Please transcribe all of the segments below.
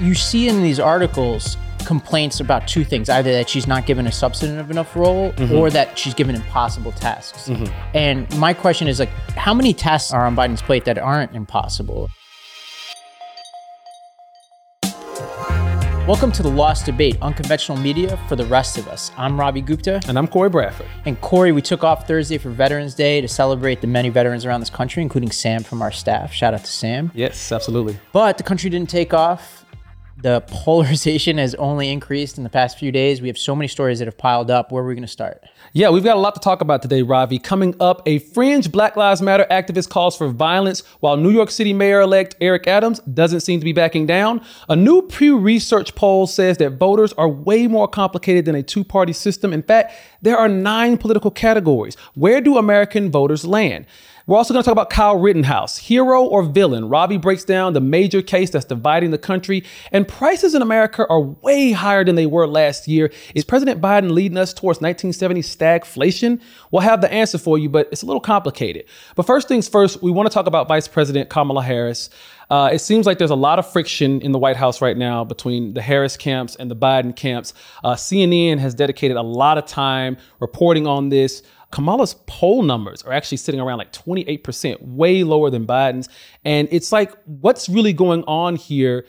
you see in these articles complaints about two things either that she's not given a substantive enough role Mm-hmm. or that she's given impossible tasks. And my question is like, how many tasks are on Biden's plate that aren't impossible? Welcome to the Lost Debate, unconventional media for the rest of us. I'm Ravi Gupta. And I'm Cory Bradford. And Cory, we took off Thursday for Veterans Day to celebrate the many veterans around this country, including Sam from our staff. Shout out to Sam. Yes, absolutely. But the country didn't take off. The polarization has only increased in the past few days. We have so many stories that have piled up. Where are we going to start? Yeah, we've got a lot to talk about today, Ravi. Coming up, a fringe Black Lives Matter activist calls for violence, while New York City Mayor elect Eric Adams doesn't seem to be backing down. A new Pew Research poll says that voters are way more complicated than a two party system. In fact, there are nine political categories. Where do American voters land? We're also going to talk about Kyle Rittenhouse, hero or villain. Ravi breaks down the major case that's dividing the country, and prices in America are way higher than they were last year. Is President Biden leading us towards 1970 stagflation? We'll have the answer for you, but it's a little complicated. But first things first, we want to talk about Vice President Kamala Harris. Uh, it seems like there's a lot of friction in the White House right now between the Harris camps and the Biden camps. Uh, CNN has dedicated a lot of time reporting on this. Kamala's poll numbers are actually sitting around like 28%, way lower than Biden's. And it's like, what's really going on here?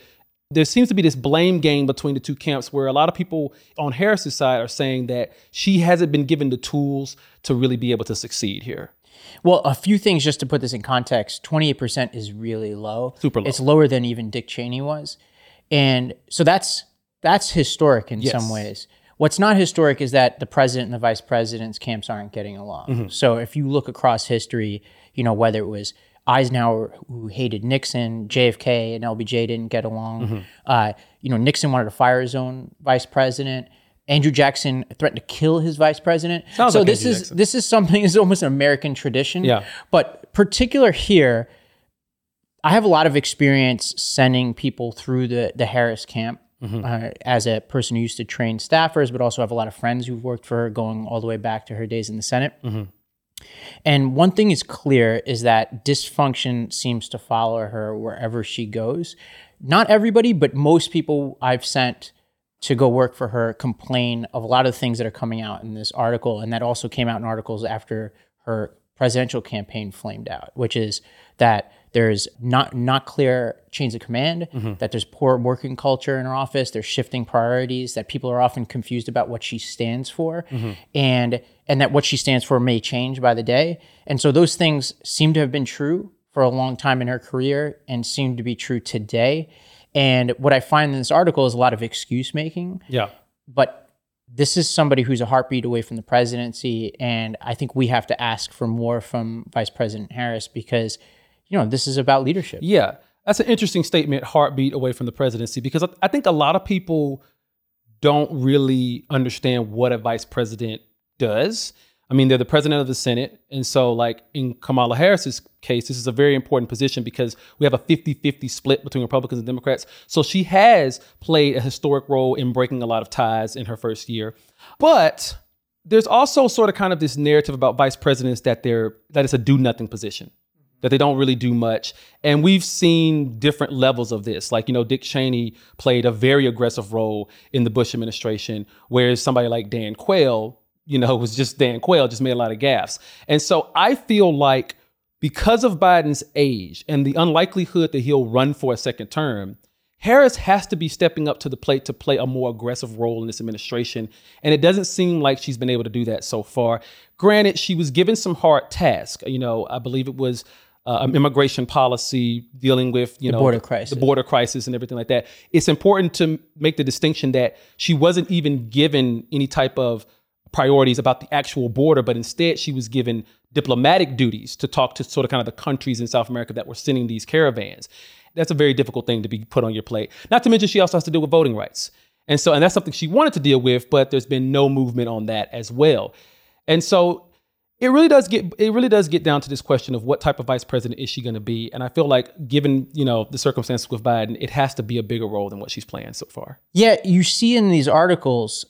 There seems to be this blame game between the two camps where a lot of people on Harris's side are saying that she hasn't been given the tools to really be able to succeed here. Well, a few things just to put this in context 28% is really low. Super low. It's lower than even Dick Cheney was. And so that's that's historic in Yes. some ways. What's not historic is that the president and the vice president's camps aren't getting along. Mm-hmm. So if you look across history, you know, whether it was Eisenhower who hated Nixon, JFK and LBJ didn't get along. Mm-hmm. Uh, you know, Nixon wanted to fire his own vice president. Andrew Jackson threatened to kill his vice president. Sounds so like this Andrew is Jackson. this is something is almost an American tradition. Yeah. But particular here, I have a lot of experience sending people through the the Harris camp uh, as a person who used to train staffers, but also have a lot of friends who've worked for her, going all the way back to her days in the Senate. And one thing is clear is that dysfunction seems to follow her wherever she goes. Not everybody, but most people I've sent to go work for her complain of a lot of the things that are coming out in this article. And that also came out in articles after her presidential campaign flamed out, which is that there's not not clear chains of command, mm-hmm. that there's poor working culture in her office, there's shifting priorities, that people are often confused about what she stands for, mm-hmm. and and that what she stands for may change by the day. And so those things seem to have been true for a long time in her career and seem to be true today. And what I find in this article is a lot of excuse making Yeah. but this is somebody who's a heartbeat away from the presidency and i think we have to ask for more from vice president harris because you know this is about leadership Yeah, that's an interesting statement, heartbeat away from the presidency, because I, think a lot of people don't really understand what a vice president does. I mean, they're the president of the Senate. And so, like in Kamala Harris's case, this is a very important position because we have a 50 50 split between Republicans and Democrats. So she has played a historic role in breaking a lot of ties in her first year. But there's also sort of kind of this narrative about vice presidents that they're that it's a do nothing position that they don't really do much. And we've seen different levels of this. Like, you know, Dick Cheney played a very aggressive role in the Bush administration, whereas somebody like Dan Quayle, you know, was just Dan Quayle, just made a lot of gaffes. And so I feel like because of Biden's age and the unlikelihood that he'll run for a second term, Harris has to be stepping up to the plate to play a more aggressive role in this administration. And it doesn't seem like she's been able to do that so far. Granted, she was given some hard tasks. You know, I believe it was uh, um, immigration policy dealing with, you know, border crisis. the border crisis and everything like that. It's important to make the distinction that she wasn't even given any type of priorities about the actual border, but instead she was given diplomatic duties to talk to sort of kind of the countries in South America that were sending these caravans. That's a very difficult thing to be put on your plate. Not to mention she also has to deal with voting rights. And so, and that's something she wanted to deal with, but there's been no movement on that as well. And so it really does get it really does get down to this question of what type of vice president is she going to be? And i feel like given you know the circumstances with biden it has to be a bigger role than what she's playing so far. Yeah, you see in these articles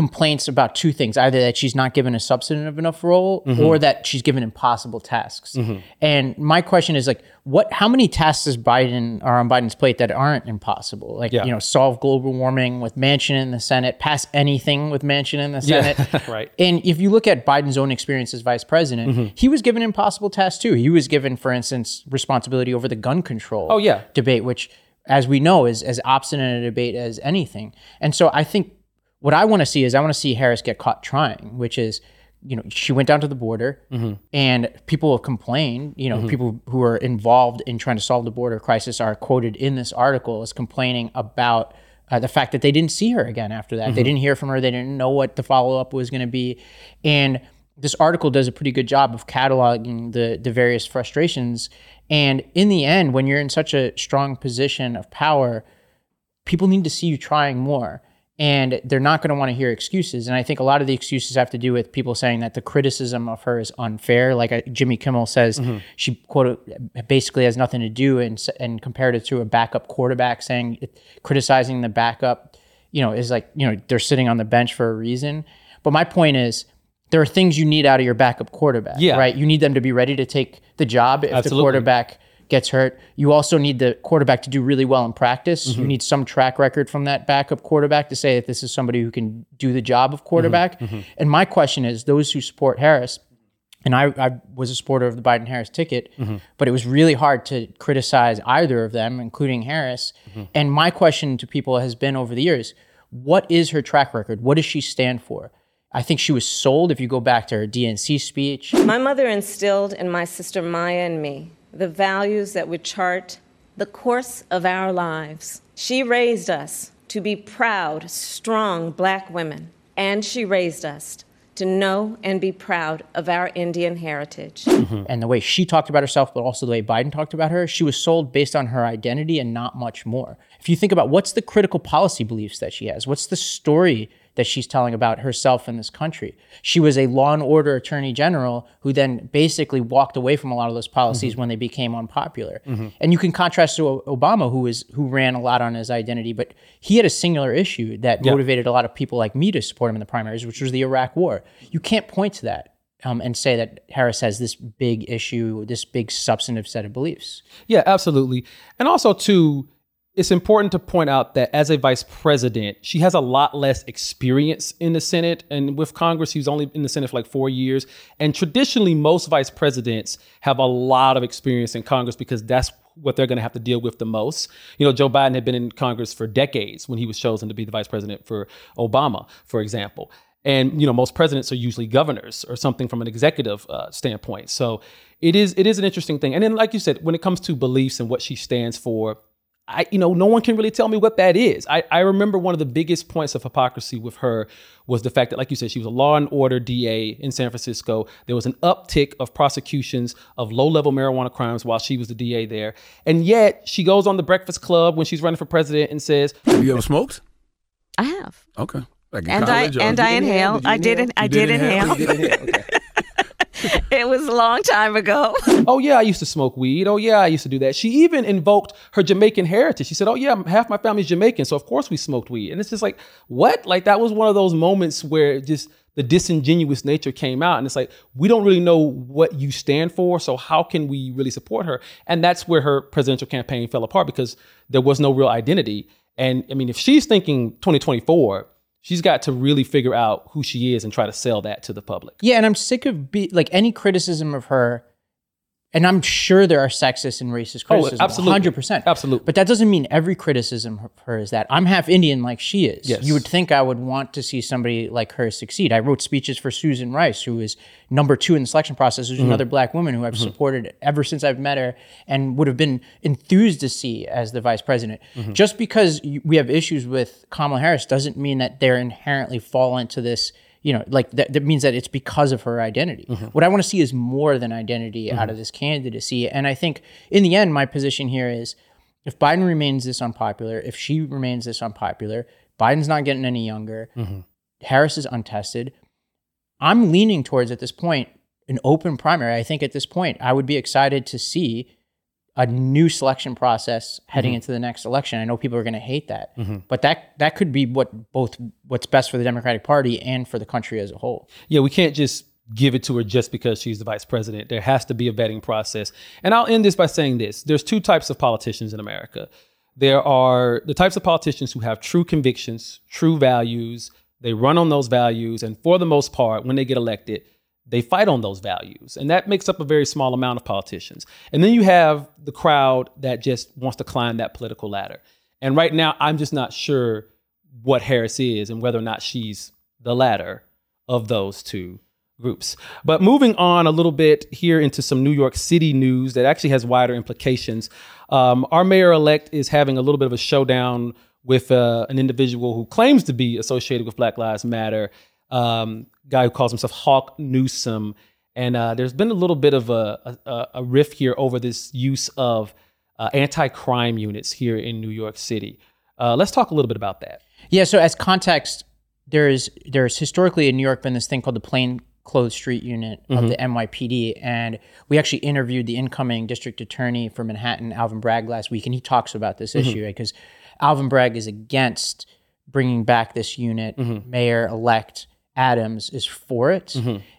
complaints about two things either that she's not given a substantive enough role Mm-hmm. or that she's given impossible tasks and my question is like what how many tasks is biden are on biden's plate that aren't impossible like Yeah. you know solve global warming with Manchin in the senate pass anything with Manchin in the senate right. and if you look at Biden's own experience as vice president, Mm-hmm. he was given impossible tasks too. He was given, for instance, responsibility over the gun control Oh, yeah. debate, which, as we know, is as obstinate a debate as anything. And so I think what I want to see is I want to see Harris get caught trying, which is, you know, she went down to the border Mm-hmm. and people have complained, you know, people who are involved in trying to solve the border crisis are quoted in this article as complaining about uh, the fact that they didn't see her again after that. They didn't hear from her. They didn't know what the follow up was going to be. And this article does a pretty good job of cataloging the the various frustrations. And in the end, when you're in such a strong position of power, people need to see you trying more. And they're not going to want to hear excuses. And I think a lot of the excuses have to do with people saying that the criticism of her is unfair. Like uh, Jimmy Kimmel says, she quote basically has nothing to do and and compared it to a backup quarterback, saying criticizing the backup, you know, is like you know they're sitting on the bench for a reason. But my point is, there are things you need out of your backup quarterback. Yeah. Right. You need them to be ready to take the job if the Absolutely. quarterback gets hurt. You also need the quarterback to do really well in practice. Mm-hmm. You need some track record from that backup quarterback to say that this is somebody who can do the job of quarterback. Mm-hmm. And my question is those who support Harris, and I, I was a supporter of the Biden Harris ticket, Mm-hmm. but it was really hard to criticize either of them, including Harris. Mm-hmm. And my question to people has been over the years what is her track record? What does she stand for? I think she was sold if you go back to her DNC speech. My mother instilled in my sister Maya and me the values that would chart the course of our lives. She raised us to be proud, strong black women, and she raised us to know and be proud of our Indian heritage. Mm-hmm. and the way she talked about herself, but also the way Biden talked about her, she was sold based on her identity and not much more. If you think about what's the critical policy beliefs that she has, what's the story that she's telling about herself in this country? She was a law and order attorney general who then basically walked away from a lot of those policies when they became unpopular. And you can contrast to Obama, who was who ran a lot on his identity, but he had a singular issue that motivated a lot of people like me to support him in the primaries, which was the Iraq War. You can't point to that um, and say that Harris has this big issue, this big substantive set of beliefs. Yeah, absolutely. And also, too, it's important to point out that as a vice president, she has a lot less experience in the Senate and with Congress. She was only in the Senate for like four years. And traditionally, most vice presidents have a lot of experience in Congress because that's what they're going to have to deal with the most. You know, Joe Biden had been in Congress for decades when he was chosen to be the vice president for Obama, for example. And you know, most presidents are usually governors or something from an executive uh, standpoint. So it is it is an interesting thing. And then, like you said, when it comes to beliefs and what she stands for, I you know, no one can really tell me what that is. I, I remember one of the biggest points of hypocrisy with her was the fact that, like you said, she was a law and order DA in San Francisco. There was an uptick of prosecutions of low level marijuana crimes while she was the DA there, and yet she goes on the Breakfast Club when she's running for president and says, Have you ever smoked? I have. Okay. Like And I college, or- and I inhale. I did in- I You did inhale. It was a long time ago. Oh yeah, I used to smoke weed. Oh yeah, I used to do that. She even invoked her Jamaican heritage. She said, "Oh yeah, half my family's Jamaican, so of course we smoked weed." And it's just like, what? Like that was one of those moments where just the disingenuous nature came out, and it's like we don't really know what you stand for, so how can we really support her? And that's where her presidential campaign fell apart because there was no real identity. And I mean, if she's thinking 2024, she's got to really figure out who she is and try to sell that to the public. Yeah, and I'm sick of be, like any criticism of her. And I'm sure there are sexist and racist criticisms. Oh, absolutely. hundred percent, Absolutely. But that doesn't mean every criticism of her is that I'm half Indian, like she is. Yes. You would think I would want to see somebody like her succeed. I wrote speeches for Susan Rice, who is number two in the selection process, Mm-hmm. another black woman who I've supported ever since I've met her, and would have been enthused to see as the vice president. Mm-hmm. Just because we have issues with Kamala Harris doesn't mean that they're inherently fall into this you know, like that, that means that it's because of her identity. Mm-hmm. What I want to see is more than identity mm-hmm. out of this candidacy. And I think in the end, my position here is if Biden remains this unpopular, if she remains this unpopular, Biden's not getting any younger, mm-hmm. Harris is untested. I'm leaning towards at this point an open primary. I think at this point, I would be excited to see a new selection process heading mm-hmm. into the next election. I know people are going to hate that, mm-hmm. but that that could be what both what's best for the Democratic Party and for the country as a whole. Yeah, we can't just give it to her just because she's the vice president. There has to be a vetting process. And I'll end this by saying this there's two types of politicians in America. There are the types of politicians who have true convictions, true values. They run on those values. And for the most part, when they get elected, they fight on those values. And that makes up a very small amount of politicians. And then you have the crowd that just wants to climb that political ladder. And right now, I'm just not sure what Harris is and whether or not she's the latter of those two groups. But moving on a little bit here into some New York City news that actually has wider implications. Um, our mayor elect is having a little bit of a showdown with uh, an individual who claims to be associated with Black Lives Matter, um, guy who calls himself Hawk Newsome. And uh, there's been a little bit of a, a, a rift here over this use of uh, anti crime units here in New York City. Uh, let's talk a little bit about that. Yeah. So as context, there's there's historically in New York been this thing called the Plain Clothes Street Unit of the NYPD, and we actually interviewed the incoming district attorney for Manhattan, Alvin Bragg, last week, and he talks about this issue because Alvin Bragg is against bringing back this unit. Mayor elect Adams is for it,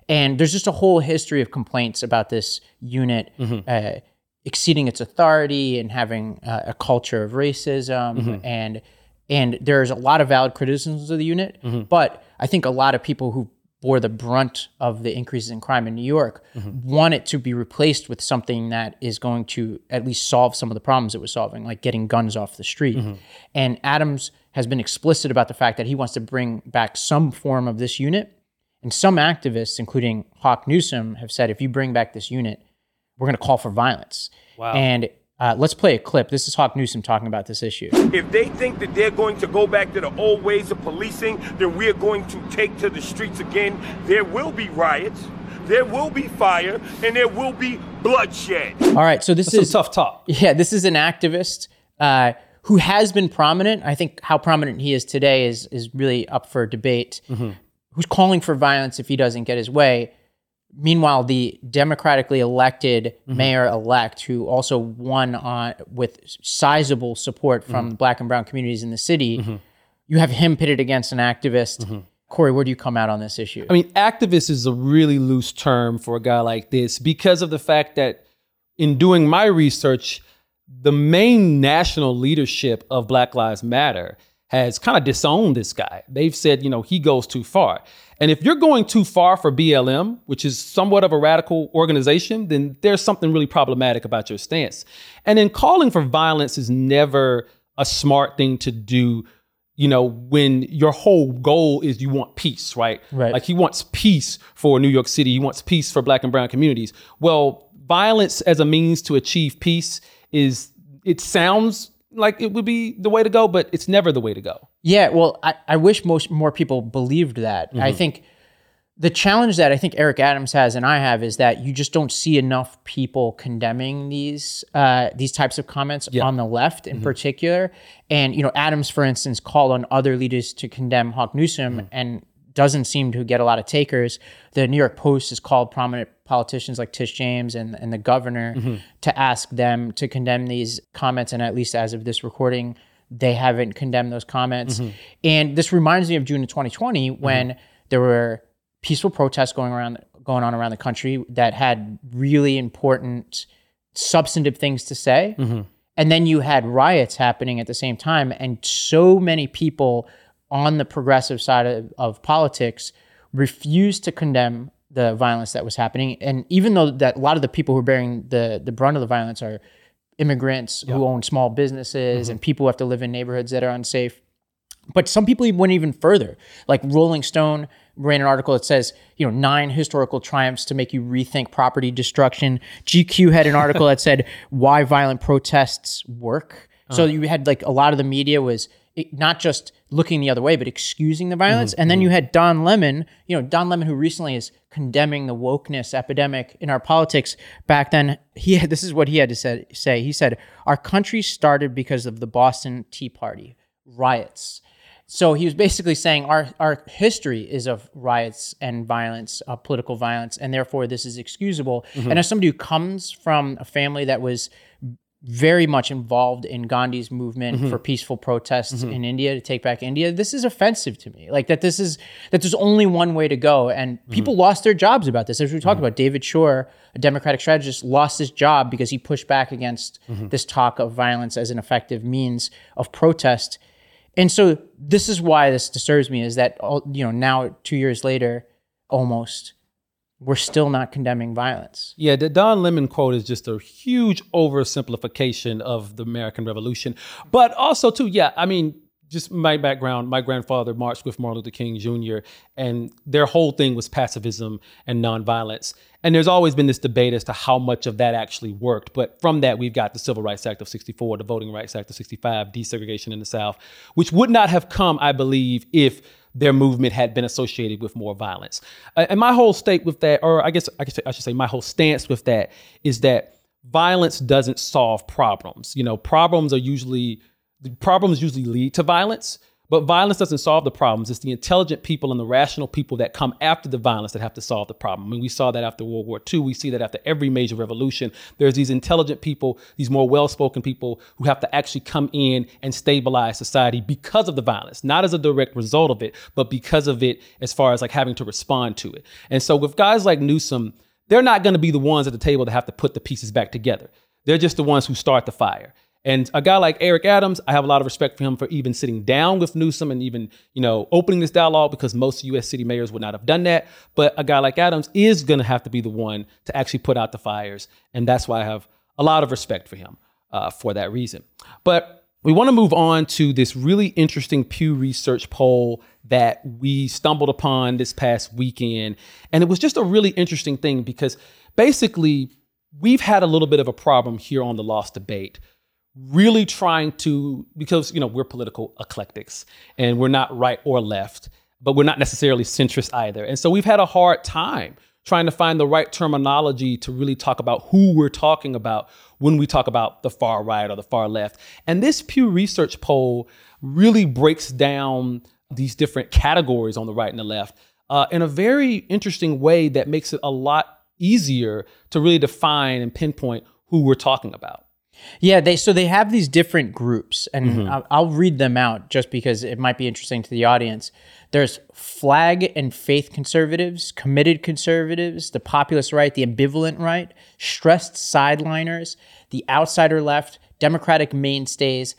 and there's just a whole history of complaints about this unit. Uh, exceeding its authority and having uh, a culture of racism and and there's a lot of valid criticisms of the unit but i think a lot of people who bore the brunt of the increases in crime in new york want it to be replaced with something that is going to at least solve some of the problems it was solving like getting guns off the street and adams has been explicit about the fact that he wants to bring back some form of this unit and some activists including hawk newsome have said if you bring back this unit we're going to call for violence. Wow. And uh, let's play a clip. This is Hawk Newsome talking about this issue. If they think that they're going to go back to the old ways of policing, then we're going to take to the streets again. There will be riots, there will be fire, and there will be bloodshed. All right, so this Some is tough talk. yeah, this is an activist uh, who has been prominent. I think how prominent he is today is is really up for debate. Who's calling for violence if he doesn't get his way? Meanwhile, the democratically elected mm-hmm. mayor-elect, who also won on with sizable support from the black and brown communities in the city, mm-hmm. you have him pitted against an activist. Cory, where do you come out on this issue? I mean, activist is a really loose term for a guy like this because of the fact that in doing my research, the main national leadership of Black Lives Matter has kind of disowned this guy. They've said, you know, he goes too far. And if you're going too far for BLM, which is somewhat of a radical organization, then there's something really problematic about your stance. And then calling for violence is never a smart thing to do you know, when your whole goal is you want peace, right? Right. Like he wants peace for New York City, he wants peace for black and brown communities. Well, violence as a means to achieve peace is it sounds like it would be the way to go, but it's never the way to go. Yeah, well, I, I wish most more people believed that. I mm-hmm. think the challenge that I think Eric Adams has and I have is that you just don't see enough people condemning these uh, these types of comments on the left in mm-hmm. particular. And you know, Adams, for instance, called on other leaders to condemn Hawk Newsome mm. and doesn't seem to get a lot of takers. The New York Post has called prominent politicians like Tish James and, and the governor mm-hmm. to ask them to condemn these comments. And at least as of this recording, they haven't condemned those comments. Mm-hmm. And this reminds me of June of 2020 mm-hmm. when there were peaceful protests going around going on around the country that had really important substantive things to say. And then you had riots happening at the same time and so many people on the progressive side of, of politics refused to condemn the violence that was happening. And even though that a lot of the people who are bearing the the brunt of the violence are immigrants who own small businesses mm-hmm. and people who have to live in neighborhoods that are unsafe. But some people went even further. Like Rolling Stone ran an article that says, you know, nine historical triumphs to make you rethink property destruction. GQ had an article that said why violent protests work. So uh-huh. you had like a lot of the media was not just looking the other way, but excusing the violence. And then you had Don Lemon, you know, Don Lemon, who recently is condemning the wokeness epidemic in our politics. Back then, he had, this is what he had to say, say. He said, Our country started because of the Boston Tea Party riots. So he was basically saying our our history is of riots and violence, uh, political violence, and therefore this is excusable. And as somebody who comes from a family that was very much involved in Gandhi's movement mm-hmm. for peaceful protests mm-hmm. in India to take back India. This is offensive to me. Like that this is that there's only one way to go. And mm-hmm. people lost their jobs about this. As we talked about, David Shor, a Democratic strategist, lost his job because he pushed back against this talk of violence as an effective means of protest. And so this is why this disturbs me is that you know now two years later, almost, we're still not condemning violence. Yeah, the Don Lemon quote is just a huge oversimplification of the American Revolution. But also, too, yeah, I mean, just my background, my grandfather marched with Martin Luther King Jr., and their whole thing was pacifism and nonviolence. And there's always been this debate as to how much of that actually worked. But from that, we've got the Civil Rights Act of 64, the Voting Rights Act of 65, desegregation in the South, which would not have come, I believe, if their movement had been associated with more violence. And my whole stake with that, or I guess I, guess I should say my whole stance with that, is that violence doesn't solve problems. You know, problems are usually the problems usually lead to violence, but violence doesn't solve the problems. It's the intelligent people and the rational people that come after the violence that have to solve the problem. I mean, we saw that after World War II. We see that after every major revolution. There's these intelligent people, these more well spoken people who have to actually come in and stabilize society because of the violence, not as a direct result of it, but because of it as far as like having to respond to it. And so with guys like Newsome, they're not going to be the ones at the table that have to put the pieces back together. They're just the ones who start the fire. And a guy like Eric Adams, I have a lot of respect for him for even sitting down with Newsome and even, you know, opening this dialogue because most U.S. city mayors would not have done that. But a guy like Adams is going to have to be the one to actually put out the fires. And that's why I have a lot of respect for him uh, for that reason. But we want to move on to this really interesting Pew Research poll that we stumbled upon this past weekend. And it was just a really interesting thing because basically, we've had a little bit of a problem here on the Lost Debate really trying to because you know we're political eclectics and we're not right or left but we're not necessarily centrist either. And so we've had a hard time trying to find the right terminology to really talk about who we're talking about when we talk about the far right or the far left. And this pew research poll really breaks down these different categories on the right and the left uh, in a very interesting way that makes it a lot easier to really define and pinpoint who we're talking about Yeah, they so they have these different groups, and mm-hmm. I'll, I'll read them out just because it might be interesting to the audience. There's flag and faith conservatives, committed conservatives, the populist right, the ambivalent right, stressed sideliners, the outsider left, democratic mainstays,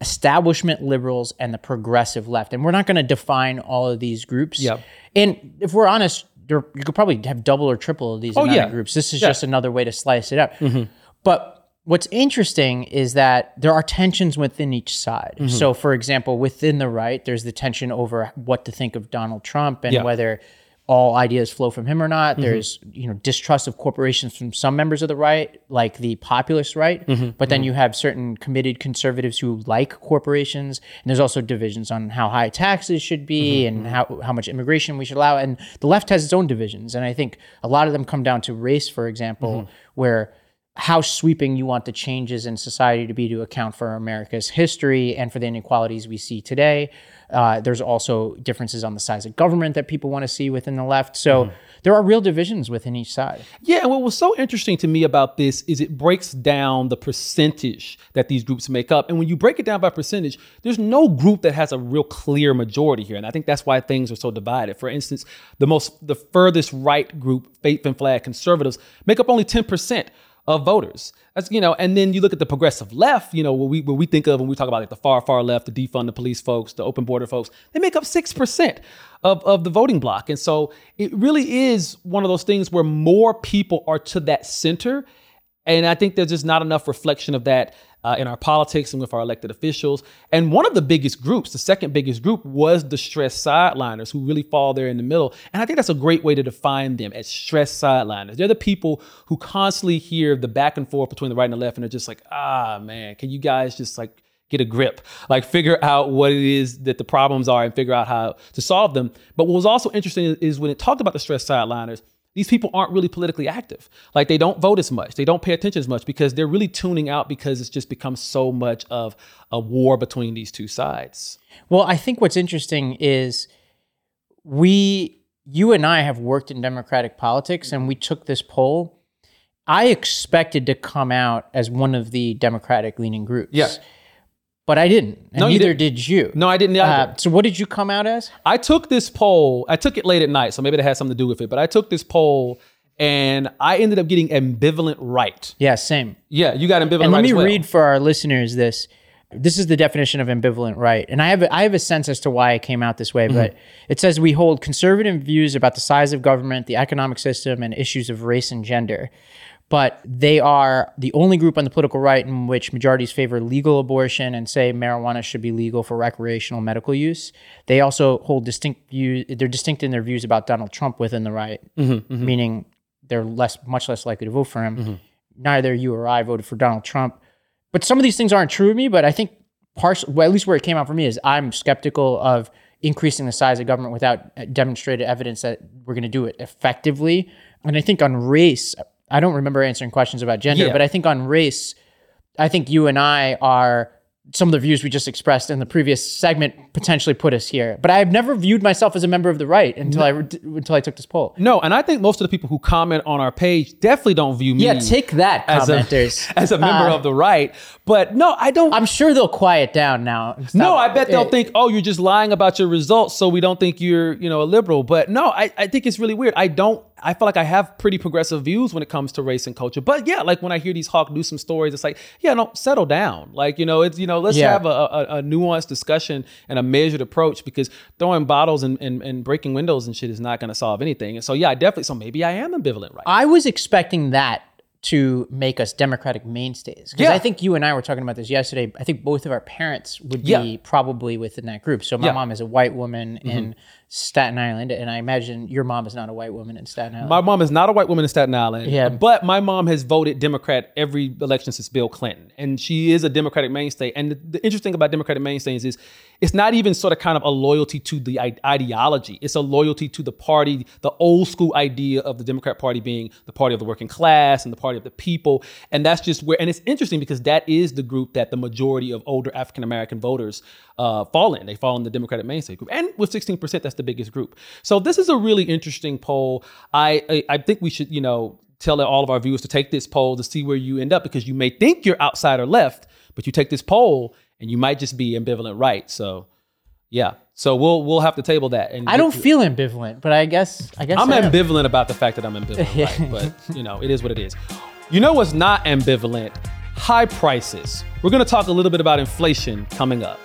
establishment liberals, and the progressive left. And we're not going to define all of these groups. Yep. And if we're honest, you could probably have double or triple of these oh, amount yeah. of groups. This is Yeah. just another way to slice it up. Mm-hmm. But what's interesting is that there are tensions within each side. Mm-hmm. So, for example, within the right, there's the tension over what to think of Donald Trump and Yeah. Mm-hmm. whether all ideas flow from him or not. There's you know distrust of corporations from some members of the right, like the populist right. Mm-hmm. But then you have certain committed conservatives who like corporations, and there's also divisions on how high taxes should be Mm-hmm. and how how much immigration we should allow. And the left has its own divisions, and I think a lot of them come down to race, for example, Mm-hmm. where how sweeping you want the changes in society to be to account for America's history and for the inequalities we see today. Uh, there's also differences on the size of government that people want to see within the left. So Mm-hmm. there are real divisions within each side. Yeah, and what was so interesting to me about this is it breaks down the percentage that these groups make up. And when you break it down by percentage, there's no group that has a real clear majority here. And I think that's why things are so divided. For instance, the most the furthest right group, Faith and Flag conservatives, make up only 10% of voters. That's you know, and then you look at the progressive left, you know, what we what we think of when we talk about like the far, far left, the defund the police folks, the open border folks, they make up six percent of, of the voting block. And so it really is one of those things where more people are to that center. And I think there's just not enough reflection of that uh, in our politics and with our elected officials. And one of the biggest groups, the second biggest group, was the stress sideliners who really fall there in the middle. And I think that's a great way to define them as stress sideliners. They're the people who constantly hear the back and forth between the right and the left, and they're just like, ah, man, can you guys just like get a grip, like figure out what it is that the problems are and figure out how to solve them. But what was also interesting is when it talked about the stress sideliners, these people aren't really politically active. Like they don't vote as much. They don't pay attention as much because they're really tuning out because it's just become so much of a war between these two sides. Well, I think what's interesting is we, you and I have worked in democratic politics and we took this poll. I expected to come out as one of the Democratic leaning groups. Yeah. But I didn't. And No, neither didn't. did you. No, I didn't. Uh, so what did you come out as? I took this poll. I took it late at night, so maybe that has something to do with it. But I took this poll, and I ended up getting ambivalent right. Yeah, same. Yeah, you got ambivalent And right let me well. read for our listeners this. This is the definition of ambivalent right. And I have a, I have a sense as to why it came out this way, Mm-hmm. but it says we hold conservative views about the size of government, the economic system, and issues of race and gender. But they are the only group on the political right in which majorities favor legal abortion and say marijuana should be legal for recreational medical use. They also hold distinct views. They're distinct in their views about Donald Trump within the right, Mm-hmm, meaning they're less, much less likely to vote for him. Neither you or I voted for Donald Trump but some of these things aren't true of me. But I think partial, well, at least where it came out for me is I'm skeptical of increasing the size of government without demonstrated evidence that we're going to do it effectively. And I think on race, I don't remember answering questions about gender, Yeah. but I think on race, I think you and I are some of the views we just expressed in the previous segment potentially put us here. But I have never viewed myself as a member of the right until I until I took this poll. No, and I think most of the people who comment on our page definitely don't view me Yeah, take that, as a, commenters. as a member Uh, of the right. But no, I don't. I'm sure they'll quiet down now. and no, I bet they'll think, oh, you're just lying about your results, so we don't think you're, you know, a liberal. But no, I, I think it's really weird. I don't. I feel like I have pretty progressive views when it comes to race and culture. But yeah, like when I hear these Hawk Newsome stories, it's like, yeah, no, settle down. Like you know, it's you know, let's Yeah. have a, a, a nuanced discussion and a measured approach because throwing bottles and, and, and breaking windows and shit is not going to solve anything. And so yeah, I definitely. So maybe I am ambivalent, right? I was expecting that to make us Democratic mainstays. Because Yeah. I think you and I were talking about this yesterday. I think both of our parents would be Yeah. probably within that group. So my Yeah. Mm-hmm. mom is a white woman in Staten Island, and I imagine your mom is not a white woman in Staten Island. My mom is not a white woman in Staten Island. Yeah. But my mom has voted Democrat every election since Bill Clinton. And she is a Democratic mainstay. And the, the interesting about Democratic mainstays is it's not even sort of kind of a loyalty to the i- ideology. It's a loyalty to the party, the old school idea of the Democrat Party being the party of the working class and the party of the people. And that's just where, and it's interesting because that is the group that the majority of older African American voters uh, fall in. They fall in the Democratic mainstay group. And with 16%, that's the biggest group. So this is a really interesting poll. I, I, I think we should, you know, tell all of our viewers to take this poll to see where you end up because you may think you're outside or left, but you take this poll and you might just be ambivalent right. So yeah. So we'll we'll have to table that. And I don't feel ambivalent, but I guess I guess I'm I am. ambivalent about the fact that I'm ambivalent, right? but you know, it is what it is. You know what's not ambivalent? High prices. We're gonna talk a little bit about inflation coming up.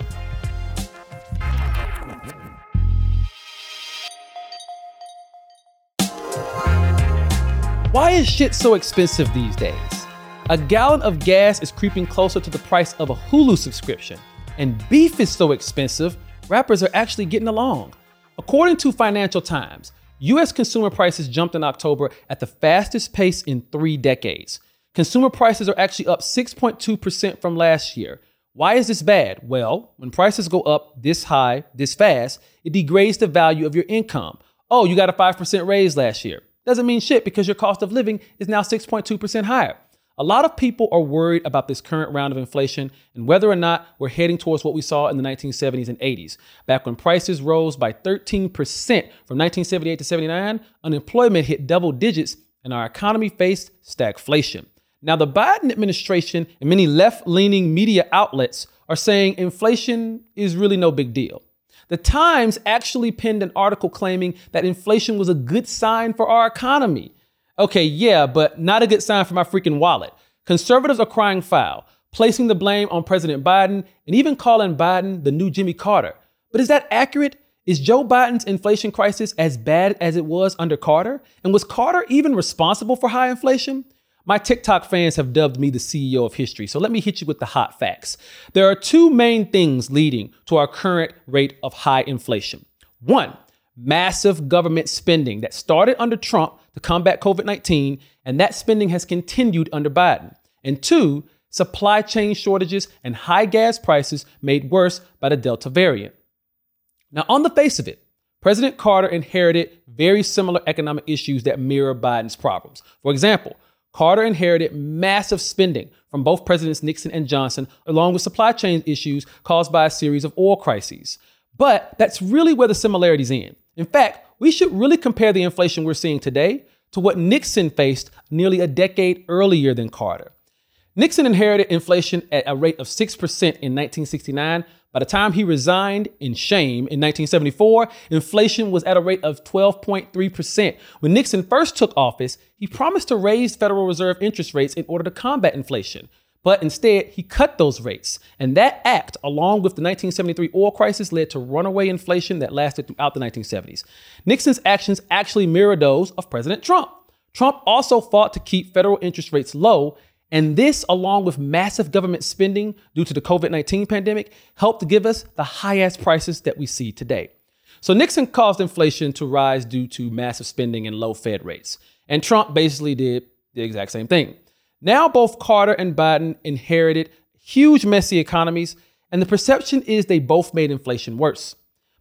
Why is shit so expensive these days? A gallon of gas is creeping closer to the price of a Hulu subscription, and beef is so expensive, rappers are actually getting along. According to Financial Times, US consumer prices jumped in October at the fastest pace in three decades. Consumer prices are actually up 6.2% from last year. Why is this bad? Well, when prices go up this high, this fast, it degrades the value of your income. Oh, you got a 5% raise last year. Doesn't mean shit because your cost of living is now 6.2% higher. A lot of people are worried about this current round of inflation and whether or not we're heading towards what we saw in the 1970s and 80s. Back when prices rose by 13% from 1978 to 79, unemployment hit double digits and our economy faced stagflation. Now, the Biden administration and many left leaning media outlets are saying inflation is really no big deal. The Times actually penned an article claiming that inflation was a good sign for our economy. Okay, yeah, but not a good sign for my freaking wallet. Conservatives are crying foul, placing the blame on President Biden and even calling Biden the new Jimmy Carter. But is that accurate? Is Joe Biden's inflation crisis as bad as it was under Carter? And was Carter even responsible for high inflation? My TikTok fans have dubbed me the CEO of history, so let me hit you with the hot facts. There are two main things leading to our current rate of high inflation. One, massive government spending that started under Trump to combat COVID 19, and that spending has continued under Biden. And two, supply chain shortages and high gas prices made worse by the Delta variant. Now, on the face of it, President Carter inherited very similar economic issues that mirror Biden's problems. For example, Carter inherited massive spending from both Presidents Nixon and Johnson, along with supply chain issues caused by a series of oil crises. But that's really where the similarities end. In fact, we should really compare the inflation we're seeing today to what Nixon faced nearly a decade earlier than Carter. Nixon inherited inflation at a rate of 6% in 1969. By the time he resigned in shame in 1974, inflation was at a rate of 12.3%. When Nixon first took office, he promised to raise Federal Reserve interest rates in order to combat inflation. But instead, he cut those rates. And that act, along with the 1973 oil crisis, led to runaway inflation that lasted throughout the 1970s. Nixon's actions actually mirror those of President Trump. Trump also fought to keep federal interest rates low and this, along with massive government spending due to the COVID 19 pandemic, helped give us the highest prices that we see today. So Nixon caused inflation to rise due to massive spending and low Fed rates. And Trump basically did the exact same thing. Now, both Carter and Biden inherited huge, messy economies, and the perception is they both made inflation worse.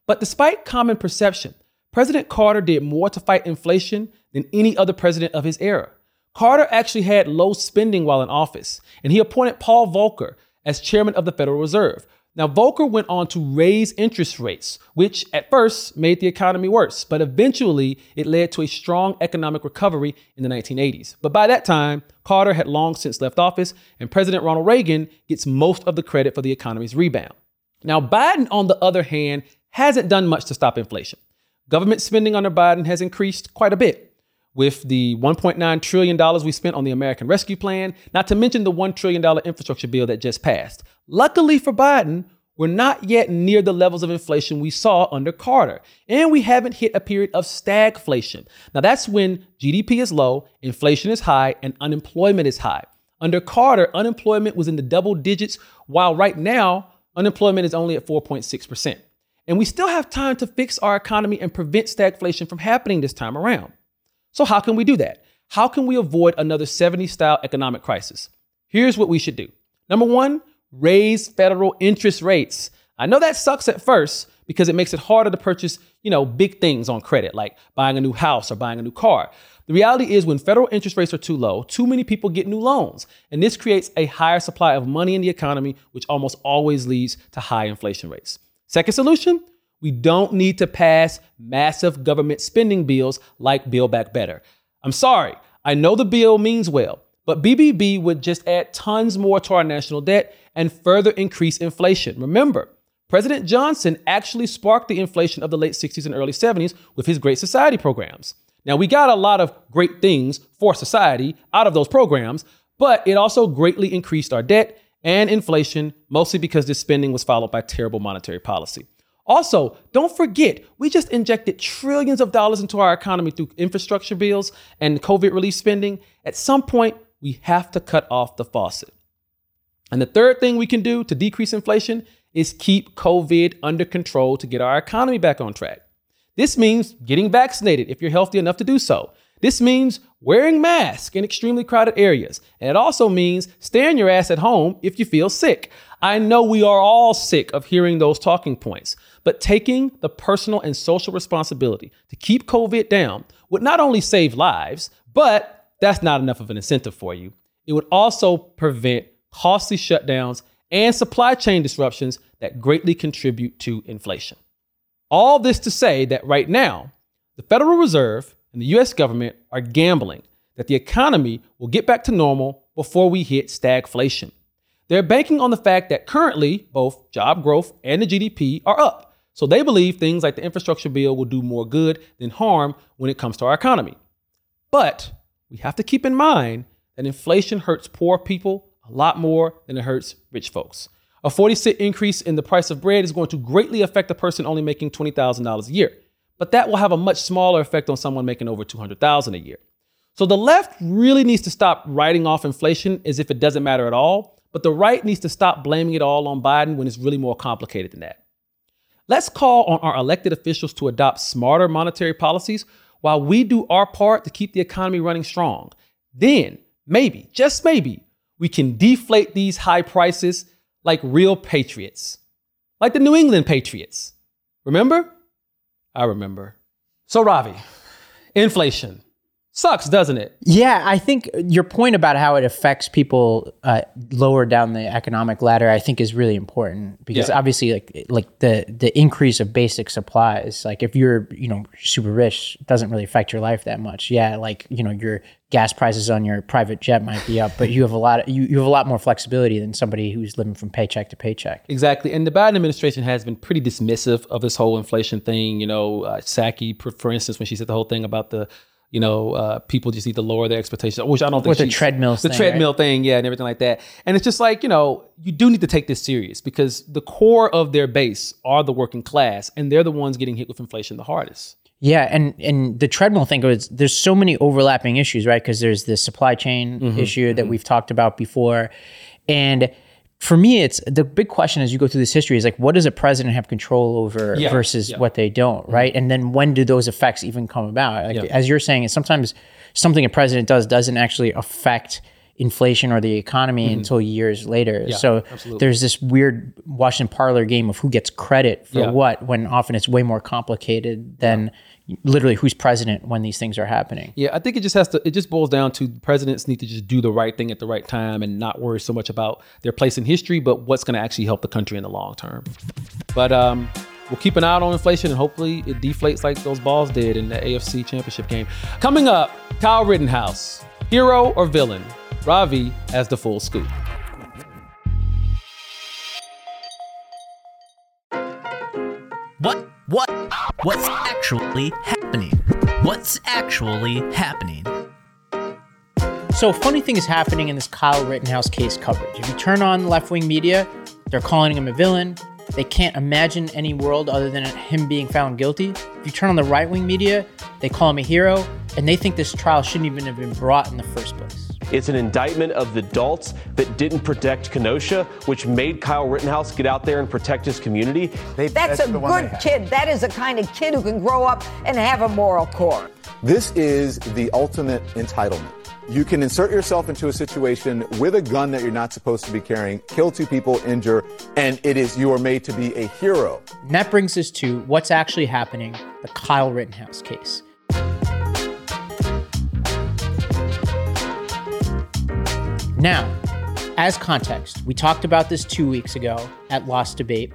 But despite common perception, President Carter did more to fight inflation than any other president of his era. Carter actually had low spending while in office, and he appointed Paul Volcker as chairman of the Federal Reserve. Now, Volcker went on to raise interest rates, which at first made the economy worse, but eventually it led to a strong economic recovery in the 1980s. But by that time, Carter had long since left office, and President Ronald Reagan gets most of the credit for the economy's rebound. Now, Biden, on the other hand, hasn't done much to stop inflation. Government spending under Biden has increased quite a bit with the $1.9 trillion we spent on the American Rescue Plan, not to mention the $1 trillion infrastructure bill that just passed. Luckily for Biden, we're not yet near the levels of inflation we saw under Carter, and we haven't hit a period of stagflation. Now, that's when GDP is low, inflation is high, and unemployment is high. Under Carter, unemployment was in the double digits, while right now, unemployment is only at 4.6%. And we still have time to fix our economy and prevent stagflation from happening this time around. So, how can we do that? How can we avoid another 70 style economic crisis? Here's what we should do. Number one, raise federal interest rates. I know that sucks at first because it makes it harder to purchase, you know, big things on credit like buying a new house or buying a new car. The reality is when federal interest rates are too low, too many people get new loans, and this creates a higher supply of money in the economy, which almost always leads to high inflation rates. Second solution, we don't need to pass massive government spending bills like Build Back Better. I'm sorry, I know the bill means well, but BBB would just add tons more to our national debt and further increase inflation. Remember, President Johnson actually sparked the inflation of the late 60s and early 70s with his Great Society programs. Now, we got a lot of great things for society out of those programs, but it also greatly increased our debt and inflation, mostly because this spending was followed by terrible monetary policy. Also, don't forget, we just injected trillions of dollars into our economy through infrastructure bills and COVID relief spending. At some point, we have to cut off the faucet. And the third thing we can do to decrease inflation is keep COVID under control to get our economy back on track. This means getting vaccinated if you're healthy enough to do so. This means wearing masks in extremely crowded areas. And it also means staying your ass at home if you feel sick. I know we are all sick of hearing those talking points, but taking the personal and social responsibility to keep COVID down would not only save lives, but that's not enough of an incentive for you. It would also prevent costly shutdowns and supply chain disruptions that greatly contribute to inflation. All this to say that right now, the Federal Reserve and the US government are gambling that the economy will get back to normal before we hit stagflation. They're banking on the fact that currently both job growth and the GDP are up. So they believe things like the infrastructure bill will do more good than harm when it comes to our economy. But we have to keep in mind that inflation hurts poor people a lot more than it hurts rich folks. A 40 cent increase in the price of bread is going to greatly affect a person only making $20,000 a year, but that will have a much smaller effect on someone making over $200,000 a year. So the left really needs to stop writing off inflation as if it doesn't matter at all, but the right needs to stop blaming it all on Biden when it's really more complicated than that. Let's call on our elected officials to adopt smarter monetary policies while we do our part to keep the economy running strong. Then, maybe, just maybe, we can deflate these high prices like real patriots, like the New England Patriots. Remember? I remember. So, Ravi, inflation. Sucks, doesn't it? Yeah, I think your point about how it affects people uh, lower down the economic ladder, I think, is really important because Yeah. obviously, like like the the increase of basic supplies, like if you're you know super rich, doesn't really affect your life that much. Yeah, like you know your gas prices on your private jet might be up, but you have a lot of, you you have a lot more flexibility than somebody who's living from paycheck to paycheck. Exactly. And the Biden administration has been pretty dismissive of this whole inflation thing. You know, uh, Psaki, for, for instance, when she said the whole thing about the, you know, uh, people just need to lower their expectations, which I don't think With the treadmills the thing, treadmill thing, yeah, and everything like that. And it's just like, you know, you do need to take this serious because the core of their base are the working class, and they're the ones getting hit with inflation the hardest. Yeah, and and the treadmill thing was there's so many overlapping issues, right? Because there's the supply chain Mm-hmm, issue that we've talked about before, and for me, it's the big question as you go through this history is like, what does a president have control over Yeah, versus yeah. what they don't, right? And then when do those effects even come about? Like, Yeah. As you're saying, it's sometimes something a president does doesn't actually affect inflation or the economy until years later. so Mm-hmm. absolutely. there's this weird Washington parlor game of who gets credit for Yeah. what when often it's way more complicated than literally who's president when these things are happening. Yeah, I think it just has to. It just boils down to presidents need to just do the right thing at the right time and not worry so much about their place in history, but what's going to actually help the country in the long term. But um, we'll keep an eye on inflation and hopefully it deflates like those balls did in the AFC Championship game. Coming up, Kyle Rittenhouse, hero or villain? Ravi has the full scoop. What's actually happening? What's actually happening? So funny thing is happening in this Kyle Rittenhouse case coverage. If you turn on left wing media, they're calling him a villain. They can't imagine any world other than him being found guilty. If you turn on the right wing media, they call him a hero, and they think this trial shouldn't even have been brought in the first place. It's an indictment of the adults that didn't protect Kenosha, which made Kyle Rittenhouse get out there and protect his community. That's a good kid. That is the kind of kid who can grow up and have a moral core. This is the ultimate entitlement. You can insert yourself into a situation with a gun that you're not supposed to be carrying, kill two people, injure, and it is you are made to be a hero. And that brings us to what's actually happening the Kyle Rittenhouse case. Now, as context, we talked about this two weeks ago at Lost Debate,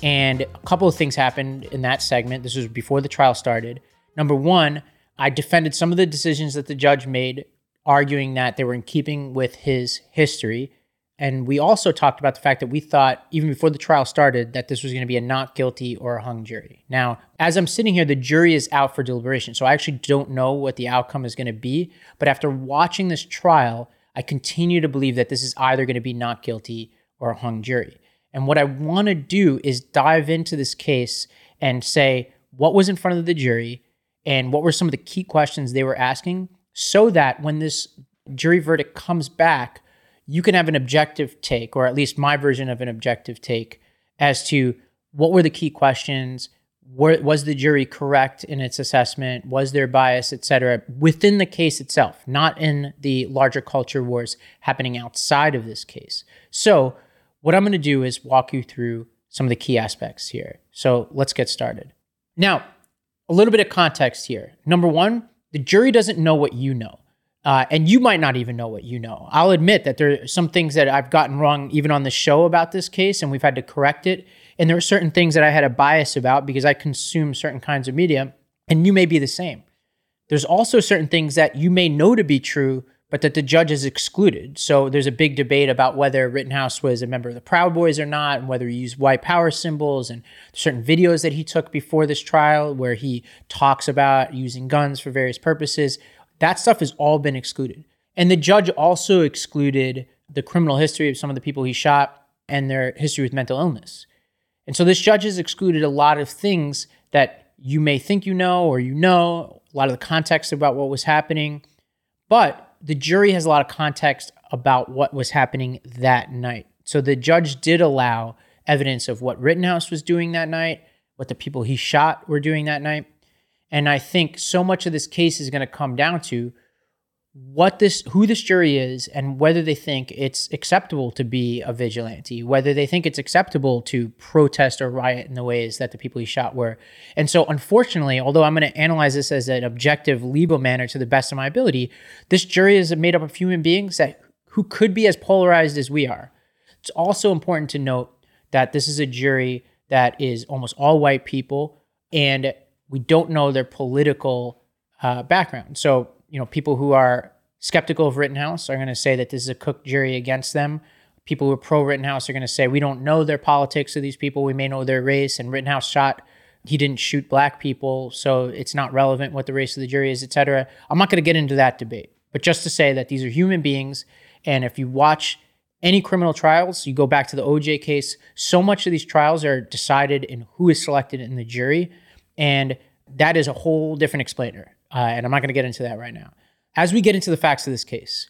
and a couple of things happened in that segment. This was before the trial started. Number one, I defended some of the decisions that the judge made, arguing that they were in keeping with his history. And we also talked about the fact that we thought, even before the trial started, that this was going to be a not guilty or a hung jury. Now, as I'm sitting here, the jury is out for deliberation. So I actually don't know what the outcome is going to be. But after watching this trial, I continue to believe that this is either going to be not guilty or a hung jury. And what I want to do is dive into this case and say what was in front of the jury and what were some of the key questions they were asking so that when this jury verdict comes back, you can have an objective take, or at least my version of an objective take, as to what were the key questions. Were, was the jury correct in its assessment? Was there bias, et cetera, within the case itself, not in the larger culture wars happening outside of this case? So, what I'm going to do is walk you through some of the key aspects here. So, let's get started. Now, a little bit of context here. Number one, the jury doesn't know what you know. Uh, and you might not even know what you know. I'll admit that there are some things that I've gotten wrong even on the show about this case, and we've had to correct it. And there are certain things that I had a bias about because I consume certain kinds of media, and you may be the same. There's also certain things that you may know to be true, but that the judge has excluded. So there's a big debate about whether Rittenhouse was a member of the Proud Boys or not, and whether he used white power symbols, and certain videos that he took before this trial where he talks about using guns for various purposes. That stuff has all been excluded. And the judge also excluded the criminal history of some of the people he shot and their history with mental illness. And so this judge has excluded a lot of things that you may think you know or you know, a lot of the context about what was happening. But the jury has a lot of context about what was happening that night. So the judge did allow evidence of what Rittenhouse was doing that night, what the people he shot were doing that night. And I think so much of this case is going to come down to what this who this jury is and whether they think it's acceptable to be a vigilante whether they think it's acceptable to protest or riot in the ways that the people he shot were. And so unfortunately although i'm going to analyze this as an objective legal manner to the best of my ability this jury is made up of human beings that who could be as polarized as we are. It's also important to note that this is a jury that is almost all white people and we don't know their political uh, background. So you know, people who are skeptical of Rittenhouse are going to say that this is a cooked jury against them. People who are pro Rittenhouse are going to say we don't know their politics of these people. We may know their race. And Rittenhouse shot, he didn't shoot black people, so it's not relevant what the race of the jury is, etc. I'm not going to get into that debate, but just to say that these are human beings, and if you watch any criminal trials, you go back to the OJ case. So much of these trials are decided in who is selected in the jury, and that is a whole different explainer. Uh, and I'm not going to get into that right now. As we get into the facts of this case,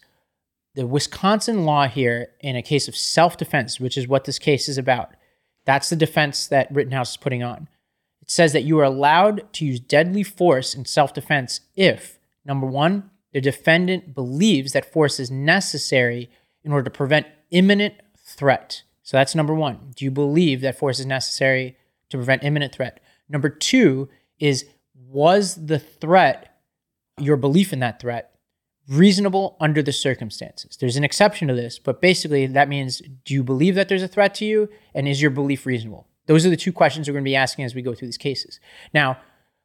the Wisconsin law here in a case of self defense, which is what this case is about, that's the defense that Rittenhouse is putting on. It says that you are allowed to use deadly force in self defense if, number one, the defendant believes that force is necessary in order to prevent imminent threat. So that's number one. Do you believe that force is necessary to prevent imminent threat? Number two is was the threat your belief in that threat reasonable under the circumstances. There's an exception to this, but basically that means do you believe that there's a threat to you and is your belief reasonable? Those are the two questions we're going to be asking as we go through these cases. Now,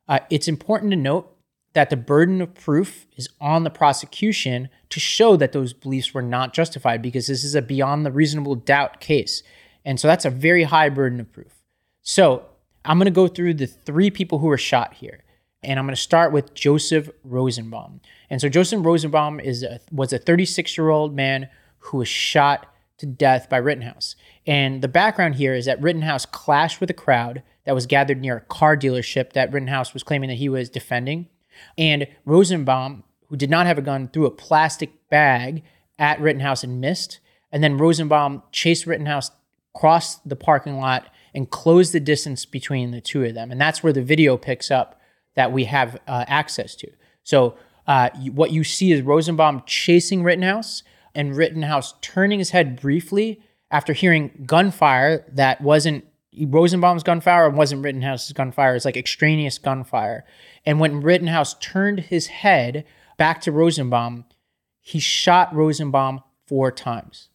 uh, it's important to note that the burden of proof is on the prosecution to show that those beliefs were not justified because this is a beyond the reasonable doubt case. And so that's a very high burden of proof. So I'm going to go through the three people who were shot here. And I'm going to start with Joseph Rosenbaum. And so Joseph Rosenbaum is a, was a 36 year old man who was shot to death by Rittenhouse. And the background here is that Rittenhouse clashed with a crowd that was gathered near a car dealership that Rittenhouse was claiming that he was defending. And Rosenbaum, who did not have a gun, threw a plastic bag at Rittenhouse and missed. And then Rosenbaum chased Rittenhouse, crossed the parking lot, and closed the distance between the two of them. And that's where the video picks up that we have uh, access to. So uh, what you see is Rosenbaum chasing Rittenhouse and Rittenhouse turning his head briefly after hearing gunfire that wasn't Rosenbaum's gunfire and wasn't Rittenhouse's gunfire. It's like extraneous gunfire. And when Rittenhouse turned his head back to Rosenbaum, he shot Rosenbaum four times.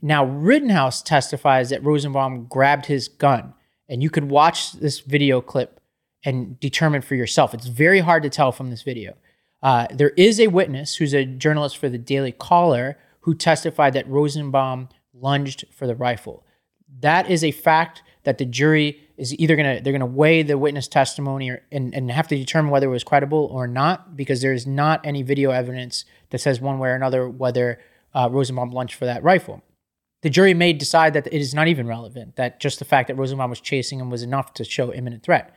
Now, Rittenhouse testifies that Rosenbaum grabbed his gun. And you could watch this video clip and determine for yourself. It's very hard to tell from this video. Uh, there is a witness who's a journalist for the Daily Caller who testified that Rosenbaum lunged for the rifle. That is a fact that the jury is either gonna they're gonna weigh the witness testimony or, and, and have to determine whether it was credible or not because there is not any video evidence that says one way or another whether uh, Rosenbaum lunged for that rifle. The jury may decide that it is not even relevant, that just the fact that Rosenbaum was chasing him was enough to show imminent threat.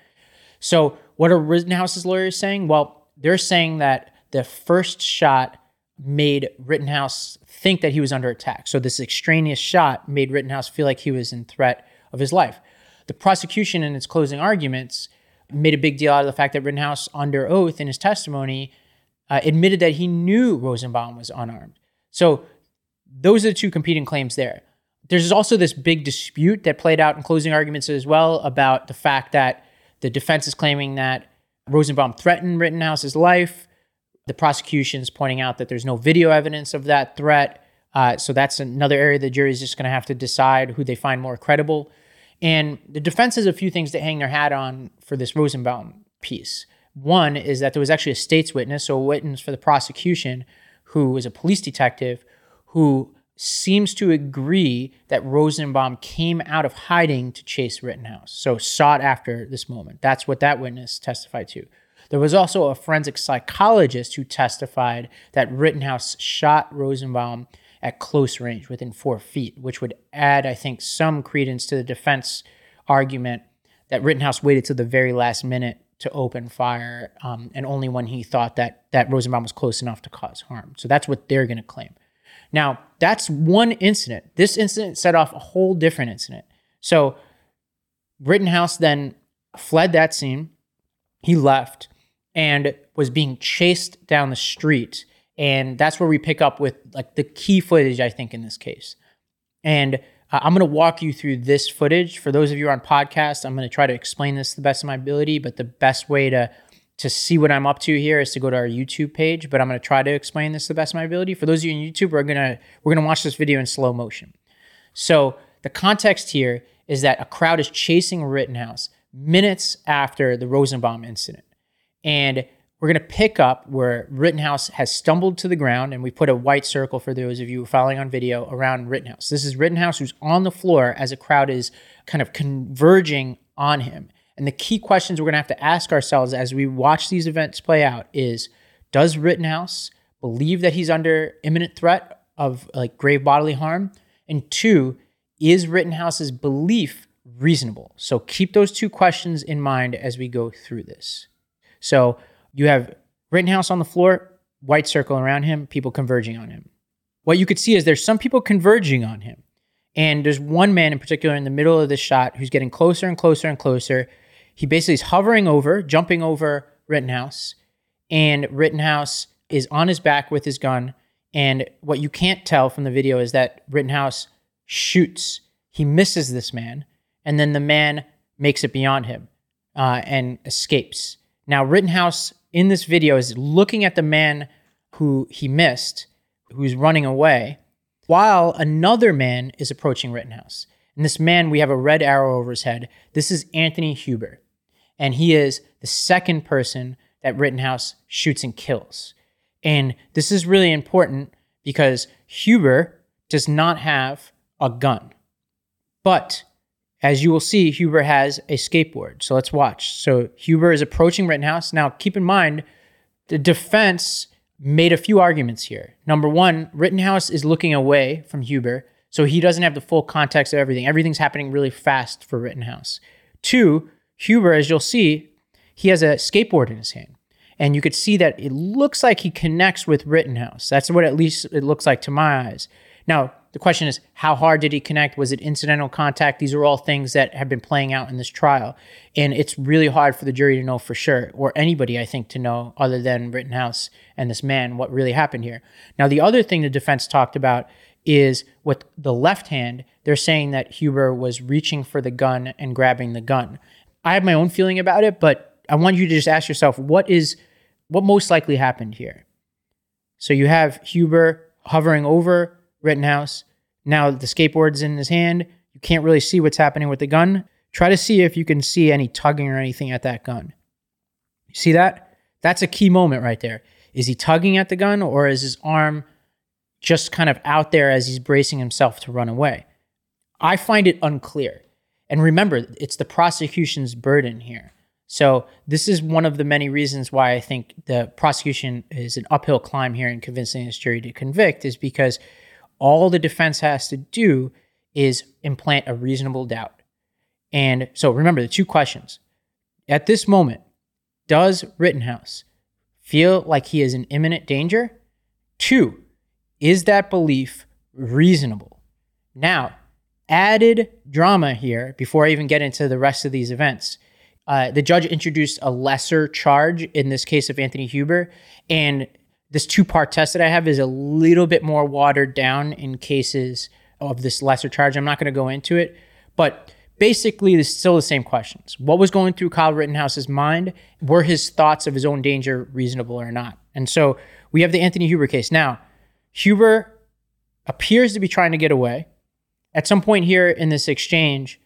So, what are Rittenhouse's lawyers saying? Well, they're saying that the first shot made Rittenhouse think that he was under attack. So, this extraneous shot made Rittenhouse feel like he was in threat of his life. The prosecution, in its closing arguments, made a big deal out of the fact that Rittenhouse, under oath in his testimony, uh, admitted that he knew Rosenbaum was unarmed. So, those are the two competing claims there. There's also this big dispute that played out in closing arguments as well about the fact that the defense is claiming that Rosenbaum threatened Rittenhouse's life. The prosecution is pointing out that there's no video evidence of that threat. Uh, so that's another area the jury is just going to have to decide who they find more credible. And the defense has a few things to hang their hat on for this Rosenbaum piece. One is that there was actually a state's witness, so a witness for the prosecution, who was a police detective who seems to agree that Rosenbaum came out of hiding to chase Rittenhouse, so sought after this moment. That's what that witness testified to. There was also a forensic psychologist who testified that Rittenhouse shot Rosenbaum at close range, within four feet, which would add, I think, some credence to the defense argument that Rittenhouse waited to the very last minute to open fire, um, and only when he thought that that Rosenbaum was close enough to cause harm. So that's what they're going to claim. Now, that's one incident. This incident set off a whole different incident. So, Rittenhouse then fled that scene. He left and was being chased down the street. And that's where we pick up with like the key footage, I think, in this case. And uh, I'm going to walk you through this footage. For those of you on podcast, I'm going to try to explain this to the best of my ability. But the best way to to see what I'm up to here is to go to our YouTube page. But I'm going to try to explain this to the best of my ability. For those of you on YouTube, we're gonna we're gonna watch this video in slow motion. So the context here is that a crowd is chasing Rittenhouse minutes after the Rosenbaum incident, and we're going to pick up where Rittenhouse has stumbled to the ground, and we put a white circle for those of you following on video around Rittenhouse. This is Rittenhouse who's on the floor as a crowd is kind of converging on him. And the key questions we're going to have to ask ourselves as we watch these events play out is Does Rittenhouse believe that he's under imminent threat of like grave bodily harm? And two, is Rittenhouse's belief reasonable? So keep those two questions in mind as we go through this. So, you have Rittenhouse on the floor, white circle around him, people converging on him. What you could see is there's some people converging on him. And there's one man in particular in the middle of the shot who's getting closer and closer and closer. He basically is hovering over, jumping over Rittenhouse. And Rittenhouse is on his back with his gun. And what you can't tell from the video is that Rittenhouse shoots. He misses this man. And then the man makes it beyond him uh, and escapes. Now, Rittenhouse in this video is looking at the man who he missed, who's running away, while another man is approaching Rittenhouse. And this man, we have a red arrow over his head. This is Anthony Huber. And he is the second person that Rittenhouse shoots and kills. And this is really important because Huber does not have a gun. But as you will see, Huber has a skateboard. So let's watch. So Huber is approaching Rittenhouse. Now, keep in mind, the defense made a few arguments here. Number one, Rittenhouse is looking away from Huber, so he doesn't have the full context of everything. Everything's happening really fast for Rittenhouse. Two, Huber, as you'll see, he has a skateboard in his hand. And you could see that it looks like he connects with Rittenhouse. That's what at least it looks like to my eyes. Now, the question is, how hard did he connect? Was it incidental contact? These are all things that have been playing out in this trial. And it's really hard for the jury to know for sure, or anybody, I think, to know other than Rittenhouse and this man what really happened here. Now, the other thing the defense talked about is with the left hand, they're saying that Huber was reaching for the gun and grabbing the gun. I have my own feeling about it, but I want you to just ask yourself what is what most likely happened here. So you have Huber hovering over Rittenhouse. Now the skateboard's in his hand. You can't really see what's happening with the gun. Try to see if you can see any tugging or anything at that gun. You see that? That's a key moment right there. Is he tugging at the gun or is his arm just kind of out there as he's bracing himself to run away? I find it unclear. And remember, it's the prosecution's burden here. So, this is one of the many reasons why I think the prosecution is an uphill climb here in convincing this jury to convict, is because all the defense has to do is implant a reasonable doubt. And so remember the two questions. At this moment, does Rittenhouse feel like he is in imminent danger? Two, is that belief reasonable? Now, added drama here before I even get into the rest of these events. Uh, the judge introduced a lesser charge in this case of Anthony Huber, and this two part test that I have is a little bit more watered down in cases of this lesser charge. I'm not going to go into it, but basically, it's still the same questions. What was going through Kyle Rittenhouse's mind? Were his thoughts of his own danger reasonable or not? And so we have the Anthony Huber case. Now, Huber appears to be trying to get away. At some point here in this exchange,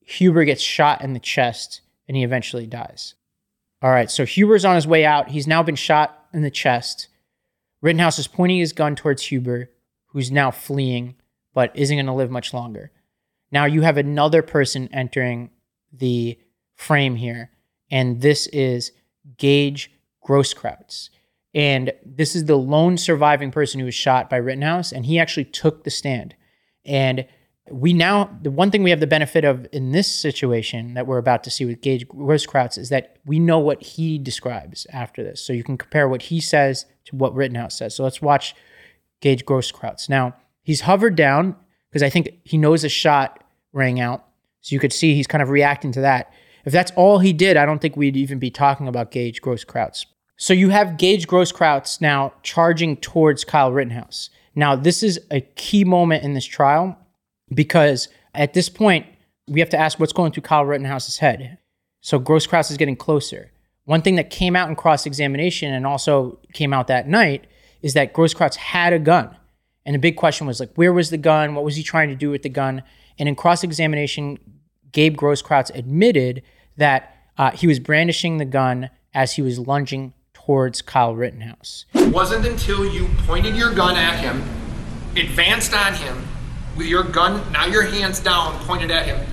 Huber gets shot in the chest and he eventually dies. All right, so Huber's on his way out. He's now been shot in the chest. Rittenhouse is pointing his gun towards Huber, who's now fleeing, but isn't going to live much longer. Now you have another person entering the frame here, and this is Gage Grosskreutz. And this is the lone surviving person who was shot by Rittenhouse, and he actually took the stand. And we now the one thing we have the benefit of in this situation that we're about to see with Gage Grosskreutz is that we know what he describes after this. So you can compare what he says to what Rittenhouse says. So let's watch Gage Grosskreutz. Now he's hovered down because I think he knows a shot rang out. So you could see he's kind of reacting to that. If that's all he did, I don't think we'd even be talking about Gage Grosskreutz. So you have Gage Grosskreutz now charging towards Kyle Rittenhouse. Now, this is a key moment in this trial because at this point, we have to ask what's going through Kyle Rittenhouse's head. So Grosskreutz is getting closer. One thing that came out in cross examination and also came out that night is that Grosskreutz had a gun. And the big question was like, where was the gun? What was he trying to do with the gun? And in cross examination, Gabe Grosskreutz admitted that uh, he was brandishing the gun as he was lunging towards Kyle Rittenhouse. It wasn't until you pointed your gun at him, advanced on him, with your gun, now your hands down, pointed at him,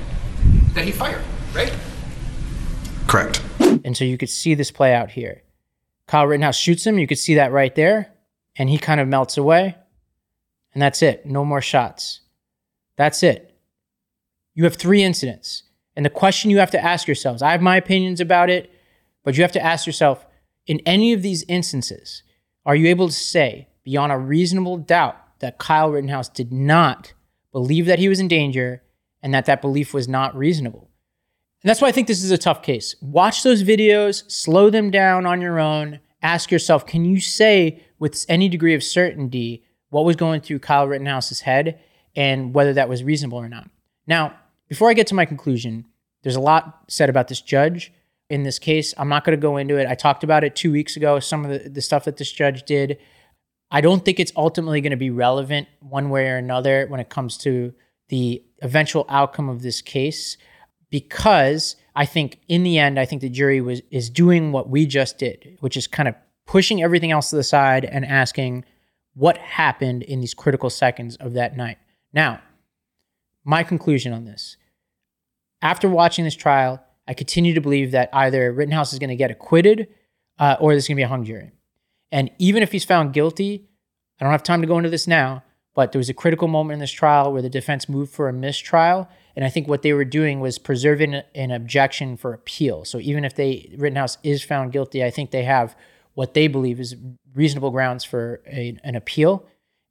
that he fired, right? Correct. And so you could see this play out here. Kyle Rittenhouse shoots him. You could see that right there. And he kind of melts away. And that's it. No more shots. That's it. You have three incidents. And the question you have to ask yourselves I have my opinions about it, but you have to ask yourself in any of these instances, are you able to say beyond a reasonable doubt that Kyle Rittenhouse did not believe that he was in danger and that that belief was not reasonable? And that's why I think this is a tough case. Watch those videos, slow them down on your own. Ask yourself, can you say with any degree of certainty what was going through Kyle Rittenhouse's head and whether that was reasonable or not? Now, before I get to my conclusion, there's a lot said about this judge in this case. I'm not going to go into it. I talked about it two weeks ago, some of the, the stuff that this judge did. I don't think it's ultimately going to be relevant one way or another when it comes to the eventual outcome of this case because I think in the end, I think the jury was is doing what we just did, which is kind of pushing everything else to the side and asking what happened in these critical seconds of that night. Now, my conclusion on this. After watching this trial, I continue to believe that either Rittenhouse is going to get acquitted uh, or there's going to be a hung jury. And even if he's found guilty, I don't have time to go into this now, but there was a critical moment in this trial where the defense moved for a mistrial and I think what they were doing was preserving an objection for appeal. So even if they Rittenhouse is found guilty, I think they have what they believe is reasonable grounds for a, an appeal.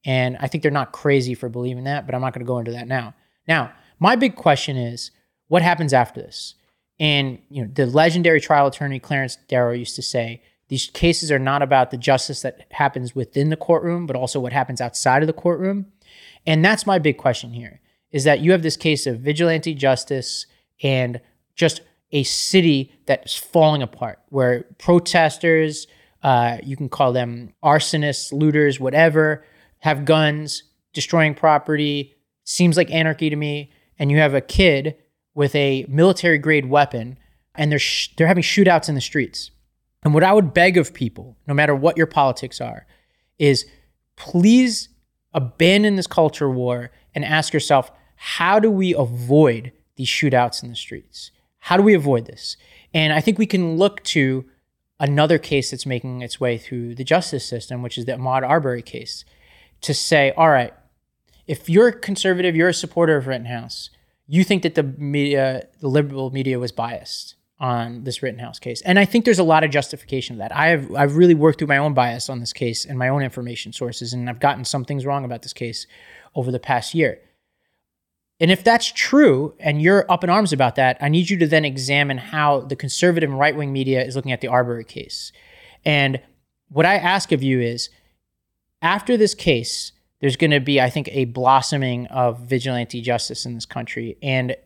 And I think they're not crazy for believing that, but I'm not going to go into that now. Now, my big question is what happens after this? And you know, the legendary trial attorney Clarence Darrow used to say, these cases are not about the justice that happens within the courtroom, but also what happens outside of the courtroom. And that's my big question here is that you have this case of vigilante justice and just a city that's falling apart where protesters, uh, you can call them arsonists, looters, whatever, have guns, destroying property. Seems like anarchy to me. And you have a kid with a military grade weapon and they're, sh- they're having shootouts in the streets. And what I would beg of people, no matter what your politics are, is please abandon this culture war and ask yourself, how do we avoid these shootouts in the streets? How do we avoid this? And I think we can look to another case that's making its way through the justice system, which is the Ahmaud Arbery case, to say, all right, if you're a conservative, you're a supporter of Rittenhouse, you think that the media, the liberal media was biased on this Rittenhouse case. And I think there's a lot of justification of that. I have I've really worked through my own bias on this case and my own information sources, and I've gotten some things wrong about this case over the past year. And if that's true and you're up in arms about that, I need you to then examine how the conservative right wing media is looking at the Arbery case. And what I ask of you is after this case, there's going to be, I think, a blossoming of vigilante justice in this country. And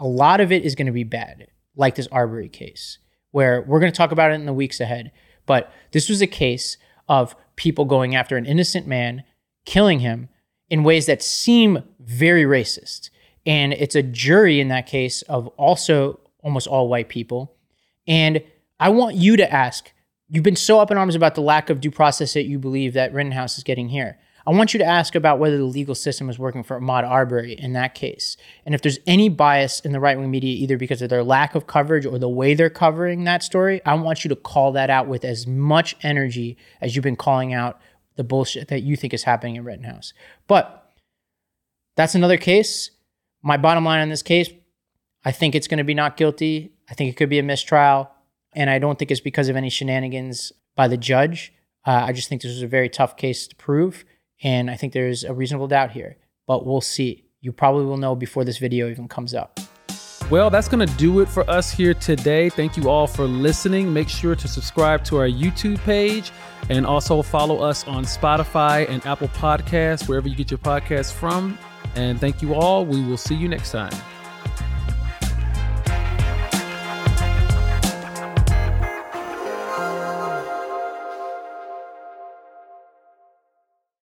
a lot of it is going to be bad, like this Arbery case, where we're going to talk about it in the weeks ahead. But this was a case of people going after an innocent man, killing him, in ways that seem very racist. And it's a jury in that case of also almost all white people. And I want you to ask you've been so up in arms about the lack of due process that you believe that Rittenhouse is getting here. I want you to ask about whether the legal system is working for Ahmaud Arbery in that case. And if there's any bias in the right wing media, either because of their lack of coverage or the way they're covering that story, I want you to call that out with as much energy as you've been calling out the bullshit that you think is happening in Rittenhouse. But that's another case. My bottom line on this case, I think it's going to be not guilty. I think it could be a mistrial. And I don't think it's because of any shenanigans by the judge. Uh, I just think this was a very tough case to prove. And I think there's a reasonable doubt here. But we'll see. You probably will know before this video even comes up. Well, that's going to do it for us here today. Thank you all for listening. Make sure to subscribe to our YouTube page and also follow us on Spotify and Apple Podcasts, wherever you get your podcasts from. And thank you all. We will see you next time.